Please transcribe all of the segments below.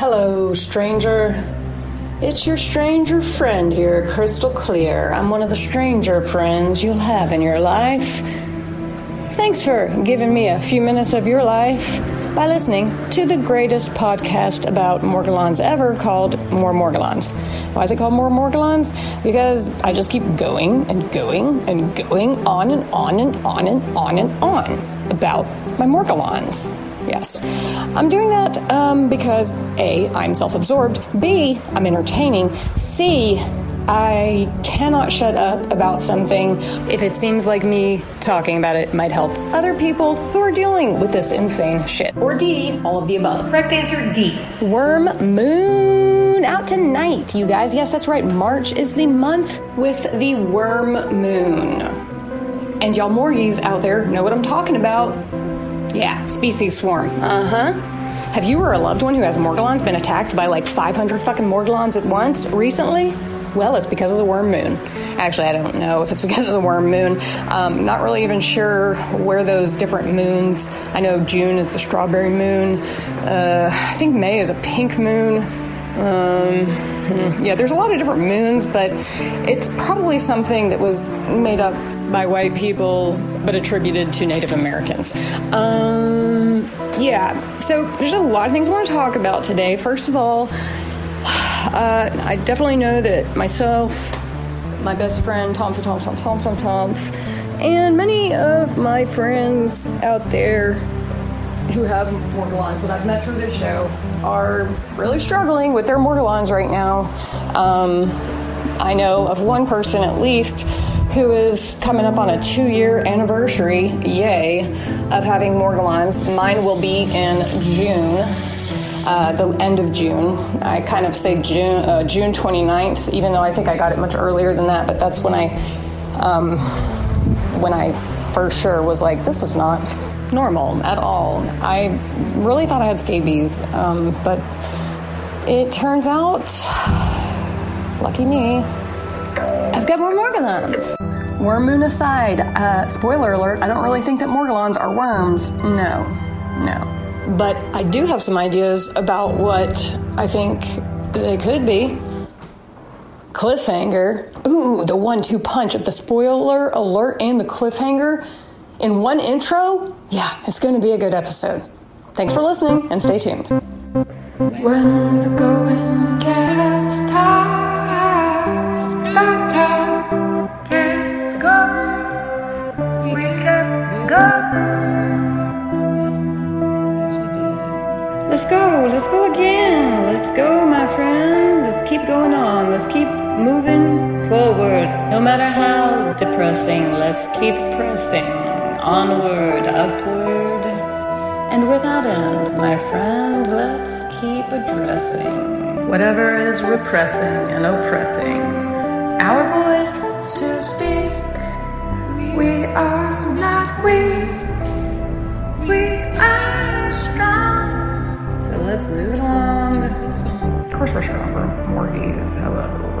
Hello, stranger. It's your stranger friend here, Crystal Clear. I'm one of the stranger friends you'll have in your life. Thanks for giving me a few minutes of your life by listening to the greatest podcast about Morgellons ever called More Morgellons. Why is it called More Morgellons? Because I just keep going and going and going on and on and on and on and on about my Morgellons. Yes. I'm doing that um, because A, I'm self absorbed, B, I'm entertaining, C, I cannot shut up about something if it seems like me talking about it might help other people who are dealing with this insane shit. Or D, all of the above. Correct answer D. Worm Moon out tonight, you guys. Yes, that's right. March is the month with the Worm Moon. And y'all Morgies out there know what I'm talking about. Yeah, species swarm. Uh huh. Have you or a loved one who has Morgellons been attacked by like 500 fucking Morgellons at once recently? Well, it's because of the worm moon. Actually, I don't know if it's because of the worm moon. Um, not really even sure where those different moons. I know June is the strawberry moon. Uh, I think May is a pink moon. Um, hmm, yeah, there's a lot of different moons, but it's probably something that was made up by white people but attributed to Native Americans. Um, yeah, so there's a lot of things I want to talk about today. First of all, uh, I definitely know that myself, my best friend Tom Tom Tom Tom Tom Tom, and many of my friends out there who have Morgellons that I've met through this show are really struggling with their Morgellons right now. Um, I know of one person at least who is coming up on a two year anniversary, yay, of having Morgellons. Mine will be in June. Uh, the end of June. I kind of say June, uh, June 29th, even though I think I got it much earlier than that. But that's when I, um, when I for sure was like, this is not normal at all. I really thought I had scabies, um, but it turns out, lucky me, I've got more Morgellons. Worm moon aside, uh, spoiler alert, I don't really think that Morgellons are worms. No, no. But I do have some ideas about what I think they could be. Cliffhanger. Ooh, the one two punch of the spoiler alert and the cliffhanger in one intro. Yeah, it's going to be a good episode. Thanks for listening and stay tuned. When the going gets tough, tough we kept going. Let's go, let's go again. Let's go, my friend. Let's keep going on. Let's keep moving forward. No matter how depressing, let's keep pressing onward, upward, and without end, my friend. Let's keep addressing whatever is repressing and oppressing. Our voice to speak. We are not weak. We are strong. So let's move along. Of course, we're stronger. Morgies, hello.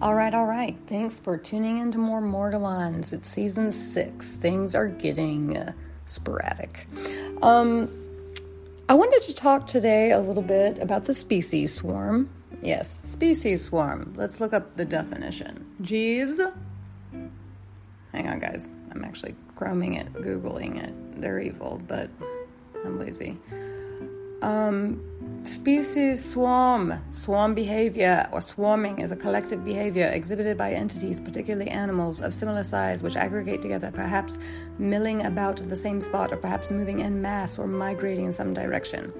All right, all right. Thanks for tuning into more Morgellons. It's season six. Things are getting uh, sporadic. Um, I wanted to talk today a little bit about the species swarm. Yes, species swarm. Let's look up the definition. Jeeves. Hang on, guys. I'm actually chroming it, Googling it. They're evil, but I'm lazy. Um, Species swarm. Swarm behavior or swarming is a collective behavior exhibited by entities, particularly animals, of similar size, which aggregate together, perhaps milling about the same spot, or perhaps moving en masse or migrating in some direction.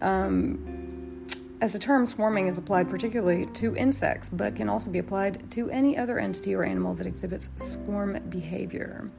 Um, as a term, swarming is applied particularly to insects, but can also be applied to any other entity or animal that exhibits swarm behavior.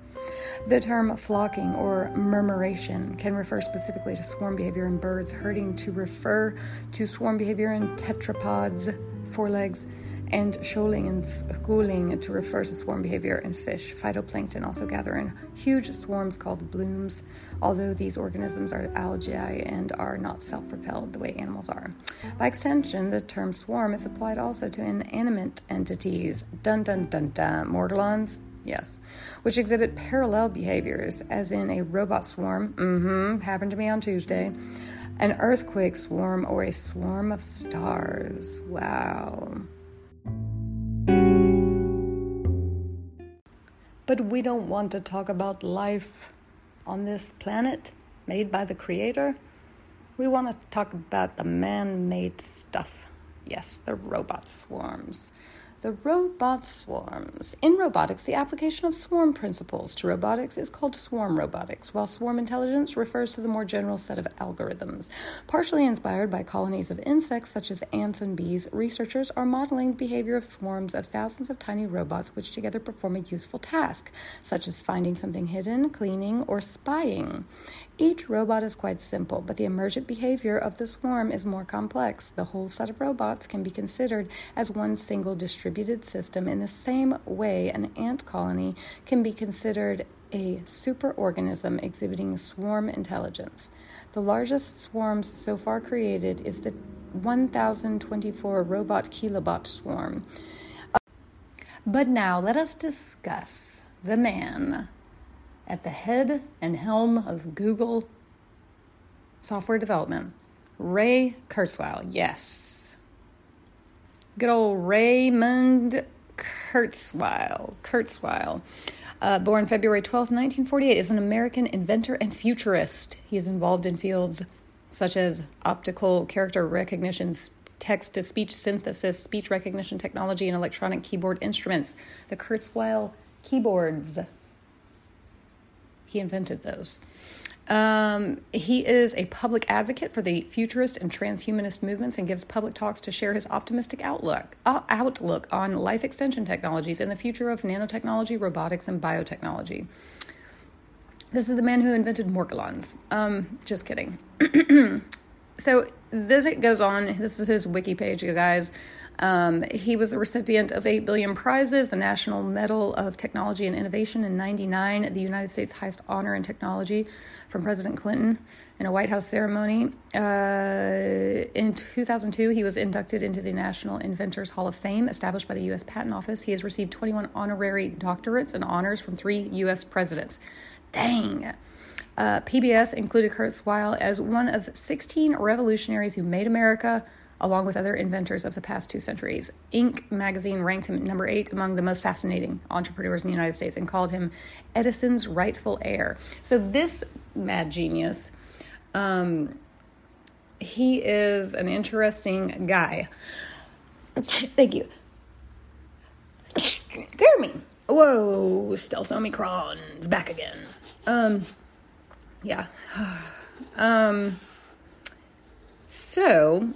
The term flocking or murmuration can refer specifically to swarm behavior in birds, herding to refer to swarm behavior in tetrapods, forelegs, and shoaling and schooling to refer to swarm behavior in fish. Phytoplankton also gather in huge swarms called blooms, although these organisms are algae and are not self propelled the way animals are. By extension, the term swarm is applied also to inanimate entities. Dun dun dun dun. Morgellons, Yes. Which exhibit parallel behaviors, as in a robot swarm, mm-hmm, happened to me on Tuesday, an earthquake swarm, or a swarm of stars. Wow. But we don't want to talk about life on this planet made by the Creator. We want to talk about the man made stuff. Yes, the robot swarms. The robot swarms. In robotics, the application of swarm principles to robotics is called swarm robotics, while swarm intelligence refers to the more general set of algorithms. Partially inspired by colonies of insects such as ants and bees, researchers are modeling the behavior of swarms of thousands of tiny robots which together perform a useful task, such as finding something hidden, cleaning, or spying. Each robot is quite simple, but the emergent behavior of the swarm is more complex. The whole set of robots can be considered as one single distributed system in the same way an ant colony can be considered a superorganism exhibiting swarm intelligence. The largest swarms so far created is the 1024 robot kilobot swarm. But now let us discuss the man at the head and helm of Google software development, Ray Kurzweil. Yes. Good old Raymond Kurzweil. Kurzweil. Uh, born February 12, 1948, is an American inventor and futurist. He is involved in fields such as optical character recognition, text to speech synthesis, speech recognition technology, and electronic keyboard instruments. The Kurzweil keyboards. He invented those. Um, he is a public advocate for the futurist and transhumanist movements and gives public talks to share his optimistic outlook uh, outlook on life extension technologies and the future of nanotechnology, robotics, and biotechnology. This is the man who invented Morgellons. Um, just kidding. so then it goes on. This is his wiki page, you guys. Um, he was the recipient of 8 billion prizes, the National Medal of Technology and Innovation in 99, the United States highest honor in technology from President Clinton in a White House ceremony. Uh, in 2002, he was inducted into the National Inventors Hall of Fame, established by the U.S. Patent Office. He has received 21 honorary doctorates and honors from three U.S. presidents. Dang. Uh, PBS included Kurzweil as one of 16 revolutionaries who made America along with other inventors of the past two centuries. Inc. magazine ranked him number eight among the most fascinating entrepreneurs in the United States and called him Edison's rightful heir. So, this mad genius, um, he is an interesting guy. Thank you. Jeremy. Whoa, stealth Omicron's back again. Um, yeah. um, so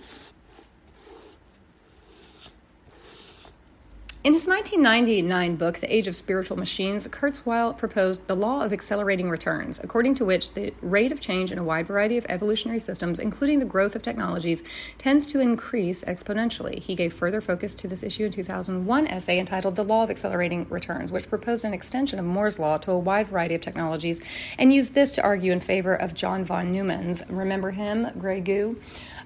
In his 1999 book, The Age of Spiritual Machines, Kurzweil proposed the law of accelerating returns, according to which the rate of change in a wide variety of evolutionary systems, including the growth of technologies, tends to increase exponentially. He gave further focus to this issue in 2001 essay entitled The Law of Accelerating Returns, which proposed an extension of Moore's law to a wide variety of technologies and used this to argue in favor of John von Neumann's, remember him, Grey Goo?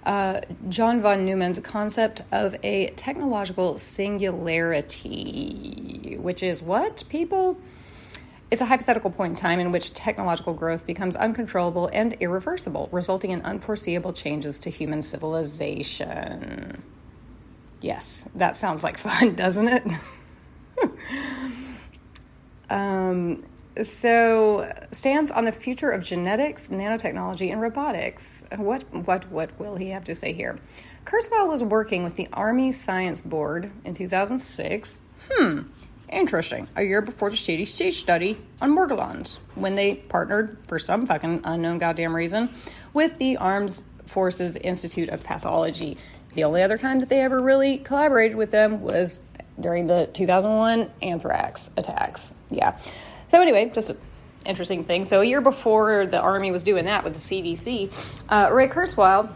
Uh, John von Neumann's concept of a technological singularity, which is what, people? It's a hypothetical point in time in which technological growth becomes uncontrollable and irreversible, resulting in unforeseeable changes to human civilization. Yes, that sounds like fun, doesn't it? um, so, stands on the future of genetics, nanotechnology, and robotics. What, what, what will he have to say here? Kurzweil was working with the Army Science Board in 2006. Hmm, interesting. A year before the CDC study on Morgellons, when they partnered, for some fucking unknown goddamn reason, with the Armed Forces Institute of Pathology. The only other time that they ever really collaborated with them was during the 2001 anthrax attacks. Yeah. So, anyway, just an interesting thing. So, a year before the Army was doing that with the CDC, uh, Ray Kurzweil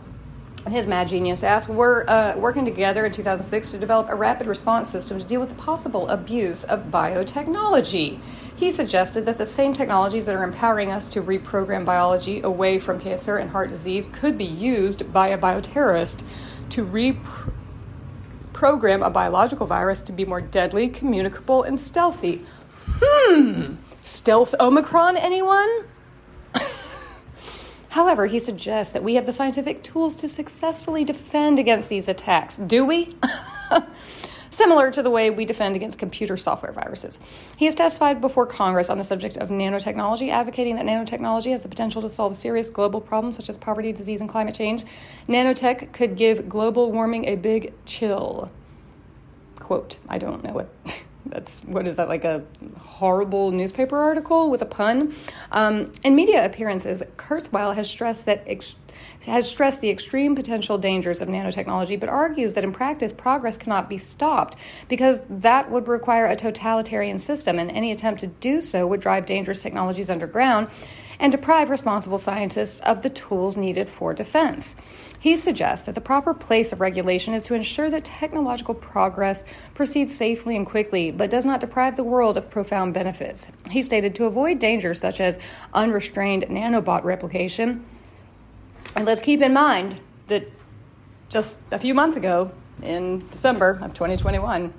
and his mad genius asked, we're uh, working together in 2006 to develop a rapid response system to deal with the possible abuse of biotechnology. He suggested that the same technologies that are empowering us to reprogram biology away from cancer and heart disease could be used by a bioterrorist to reprogram a biological virus to be more deadly, communicable, and stealthy. Hmm, stealth Omicron, anyone? However, he suggests that we have the scientific tools to successfully defend against these attacks. Do we? Similar to the way we defend against computer software viruses. He has testified before Congress on the subject of nanotechnology, advocating that nanotechnology has the potential to solve serious global problems such as poverty, disease, and climate change. Nanotech could give global warming a big chill. Quote, I don't know what. that's what is that like a horrible newspaper article with a pun? Um, in media appearances kurzweil has stressed that has stressed the extreme potential dangers of nanotechnology but argues that in practice progress cannot be stopped because that would require a totalitarian system and any attempt to do so would drive dangerous technologies underground and deprive responsible scientists of the tools needed for defense. He suggests that the proper place of regulation is to ensure that technological progress proceeds safely and quickly, but does not deprive the world of profound benefits. He stated to avoid dangers such as unrestrained nanobot replication. And let's keep in mind that just a few months ago, in December of 2021,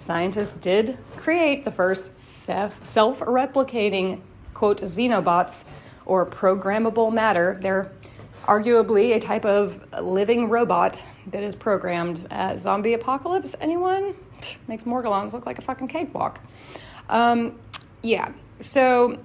scientists did create the first self replicating, quote, xenobots or programmable matter. They're arguably a type of living robot that is programmed. Uh, zombie apocalypse, anyone? Makes Morgellons look like a fucking cakewalk. Um, yeah, so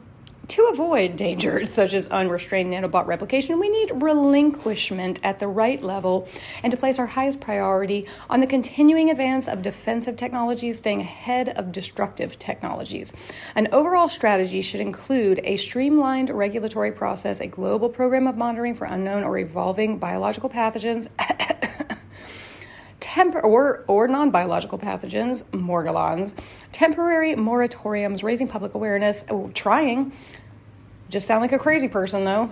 to avoid dangers such as unrestrained nanobot replication, we need relinquishment at the right level and to place our highest priority on the continuing advance of defensive technologies, staying ahead of destructive technologies. An overall strategy should include a streamlined regulatory process, a global program of monitoring for unknown or evolving biological pathogens. Tempor- or, or non biological pathogens, morgellons, temporary moratoriums, raising public awareness, oh, trying. Just sound like a crazy person, though.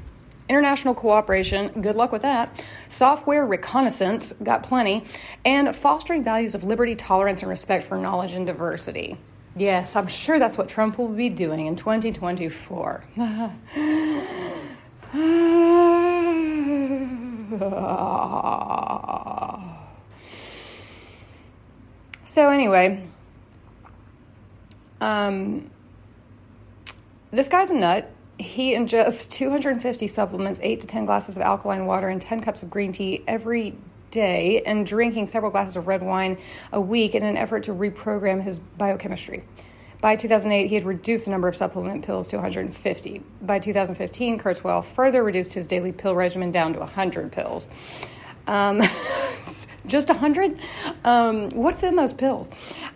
International cooperation, good luck with that. Software reconnaissance, got plenty. And fostering values of liberty, tolerance, and respect for knowledge and diversity. Yes, I'm sure that's what Trump will be doing in 2024. so, anyway, um, this guy's a nut. He ingests 250 supplements, 8 to 10 glasses of alkaline water, and 10 cups of green tea every day, and drinking several glasses of red wine a week in an effort to reprogram his biochemistry. By 2008, he had reduced the number of supplement pills to 150. By 2015, Kurzweil further reduced his daily pill regimen down to 100 pills. Um, just 100? Um, what's in those pills?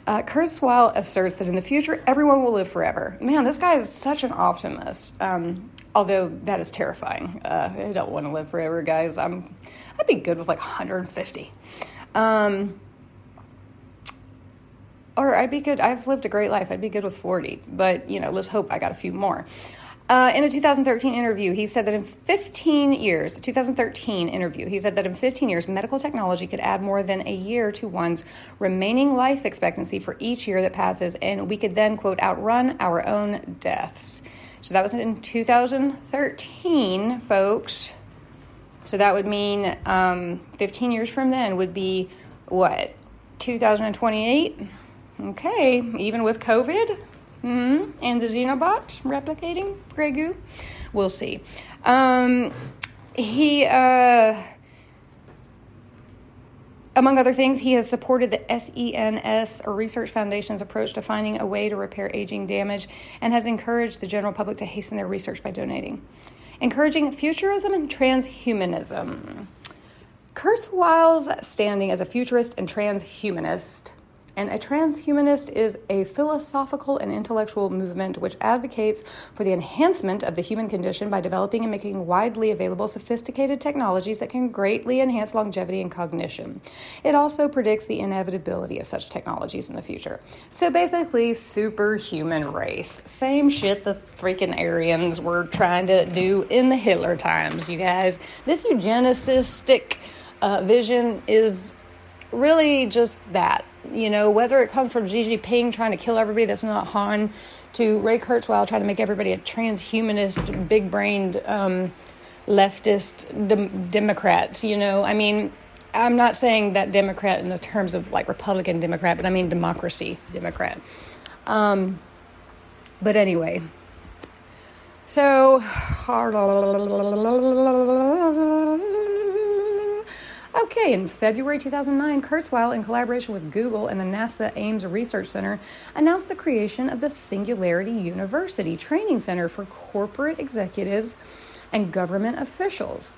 Uh, Kurzweil asserts that in the future, everyone will live forever. Man, this guy is such an optimist. Um, although that is terrifying. Uh, I don't want to live forever, guys. I'm, I'd be good with like 150. Um, or I'd be good. I've lived a great life. I'd be good with 40. But, you know, let's hope I got a few more. Uh, in a 2013 interview, he said that in 15 years, 2013 interview, he said that in 15 years, medical technology could add more than a year to one's remaining life expectancy for each year that passes, and we could then, quote, outrun our own deaths. So that was in 2013, folks. So that would mean um, 15 years from then would be what? 2028? Okay, even with COVID? Hmm And the Xenobot replicating Grey Goo? We'll see. Um, he, uh, among other things, he has supported the SENS, or Research Foundation's approach to finding a way to repair aging damage, and has encouraged the general public to hasten their research by donating. Encouraging futurism and transhumanism. Kurzweil's standing as a futurist and transhumanist and a transhumanist is a philosophical and intellectual movement which advocates for the enhancement of the human condition by developing and making widely available sophisticated technologies that can greatly enhance longevity and cognition. It also predicts the inevitability of such technologies in the future. So basically, superhuman race. Same shit the freaking Aryans were trying to do in the Hitler times, you guys. This eugenicistic uh, vision is really just that. You know, whether it comes from Xi Jinping trying to kill everybody that's not Han, to Ray Kurzweil trying to make everybody a transhumanist, big brained, um, leftist de- Democrat. You know, I mean, I'm not saying that Democrat in the terms of like Republican Democrat, but I mean democracy Democrat. Um, but anyway, so. Okay, in February 2009, Kurzweil, in collaboration with Google and the NASA Ames Research Center, announced the creation of the Singularity University Training Center for corporate executives and government officials.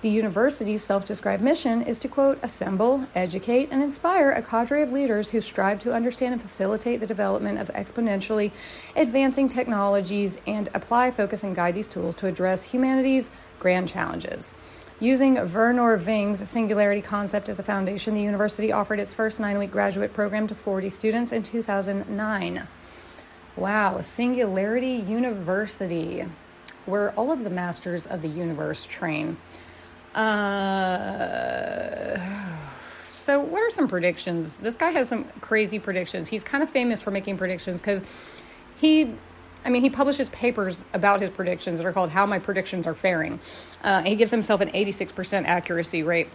The university's self described mission is to, quote, assemble, educate, and inspire a cadre of leaders who strive to understand and facilitate the development of exponentially advancing technologies and apply, focus, and guide these tools to address humanity's grand challenges. Using Vernor Vinge's singularity concept as a foundation, the university offered its first nine week graduate program to 40 students in 2009. Wow, Singularity University, where all of the masters of the universe train. Uh, so, what are some predictions? This guy has some crazy predictions. He's kind of famous for making predictions because he I mean, he publishes papers about his predictions that are called How My Predictions Are Faring. Uh, he gives himself an 86% accuracy rate.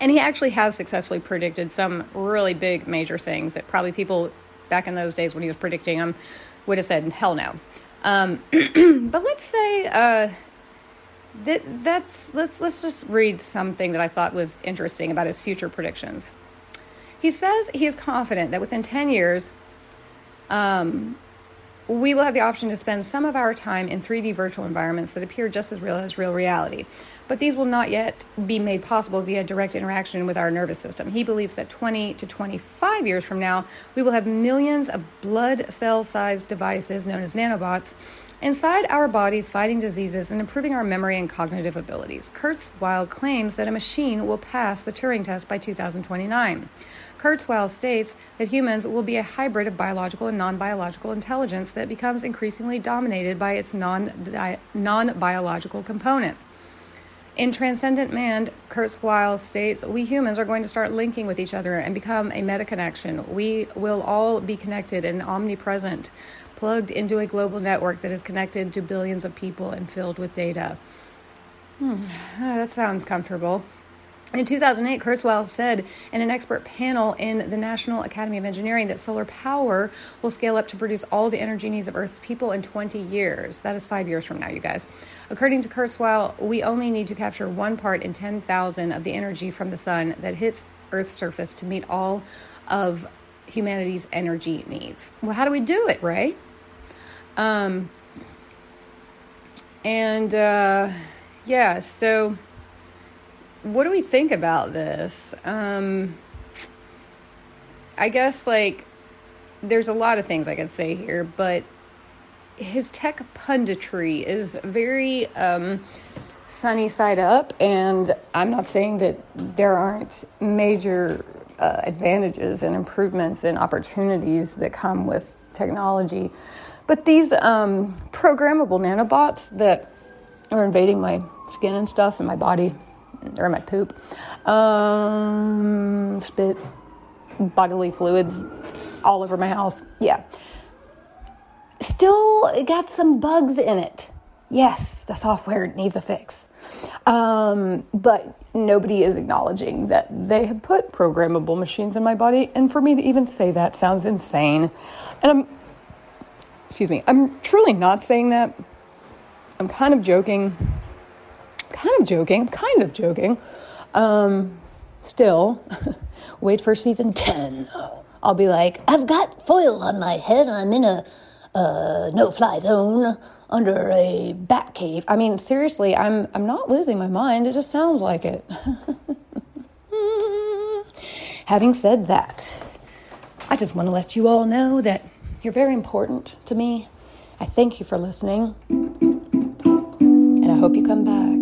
And he actually has successfully predicted some really big major things that probably people back in those days when he was predicting them would have said, hell no. Um, but let's say uh, that that's let's let's just read something that I thought was interesting about his future predictions. He says he is confident that within 10 years, um, we will have the option to spend some of our time in 3D virtual environments that appear just as real as real reality. But these will not yet be made possible via direct interaction with our nervous system. He believes that 20 to 25 years from now, we will have millions of blood cell sized devices known as nanobots inside our bodies fighting diseases and improving our memory and cognitive abilities. Kurzweil claims that a machine will pass the Turing test by 2029. Kurzweil states that humans will be a hybrid of biological and non biological intelligence that becomes increasingly dominated by its non biological component. In Transcendent Man, Kurzweil states, We humans are going to start linking with each other and become a meta connection. We will all be connected and omnipresent, plugged into a global network that is connected to billions of people and filled with data. Hmm, that sounds comfortable. In 2008, Kurzweil said in an expert panel in the National Academy of Engineering that solar power will scale up to produce all the energy needs of Earth's people in 20 years. That is five years from now, you guys. According to Kurzweil, we only need to capture one part in 10,000 of the energy from the sun that hits Earth's surface to meet all of humanity's energy needs. Well, how do we do it, right? Um, and uh, yeah, so what do we think about this? Um, I guess like there's a lot of things I could say here, but his tech punditry is very um, sunny side up, and I'm not saying that there aren't major uh, advantages and improvements and opportunities that come with technology, but these um, programmable nanobots that are invading my skin and stuff and my body or my poop, um, spit, bodily fluids all over my house. Yeah. Still got some bugs in it. Yes, the software needs a fix. Um, but nobody is acknowledging that they have put programmable machines in my body. And for me to even say that sounds insane. And I'm excuse me, I'm truly not saying that. I'm kind of joking. Kind of joking. Kind of joking. Um, still, wait for season 10. I'll be like, I've got foil on my head. I'm in a uh, no fly zone under a bat cave. I mean, seriously, I'm, I'm not losing my mind. It just sounds like it. Having said that, I just want to let you all know that you're very important to me. I thank you for listening, and I hope you come back.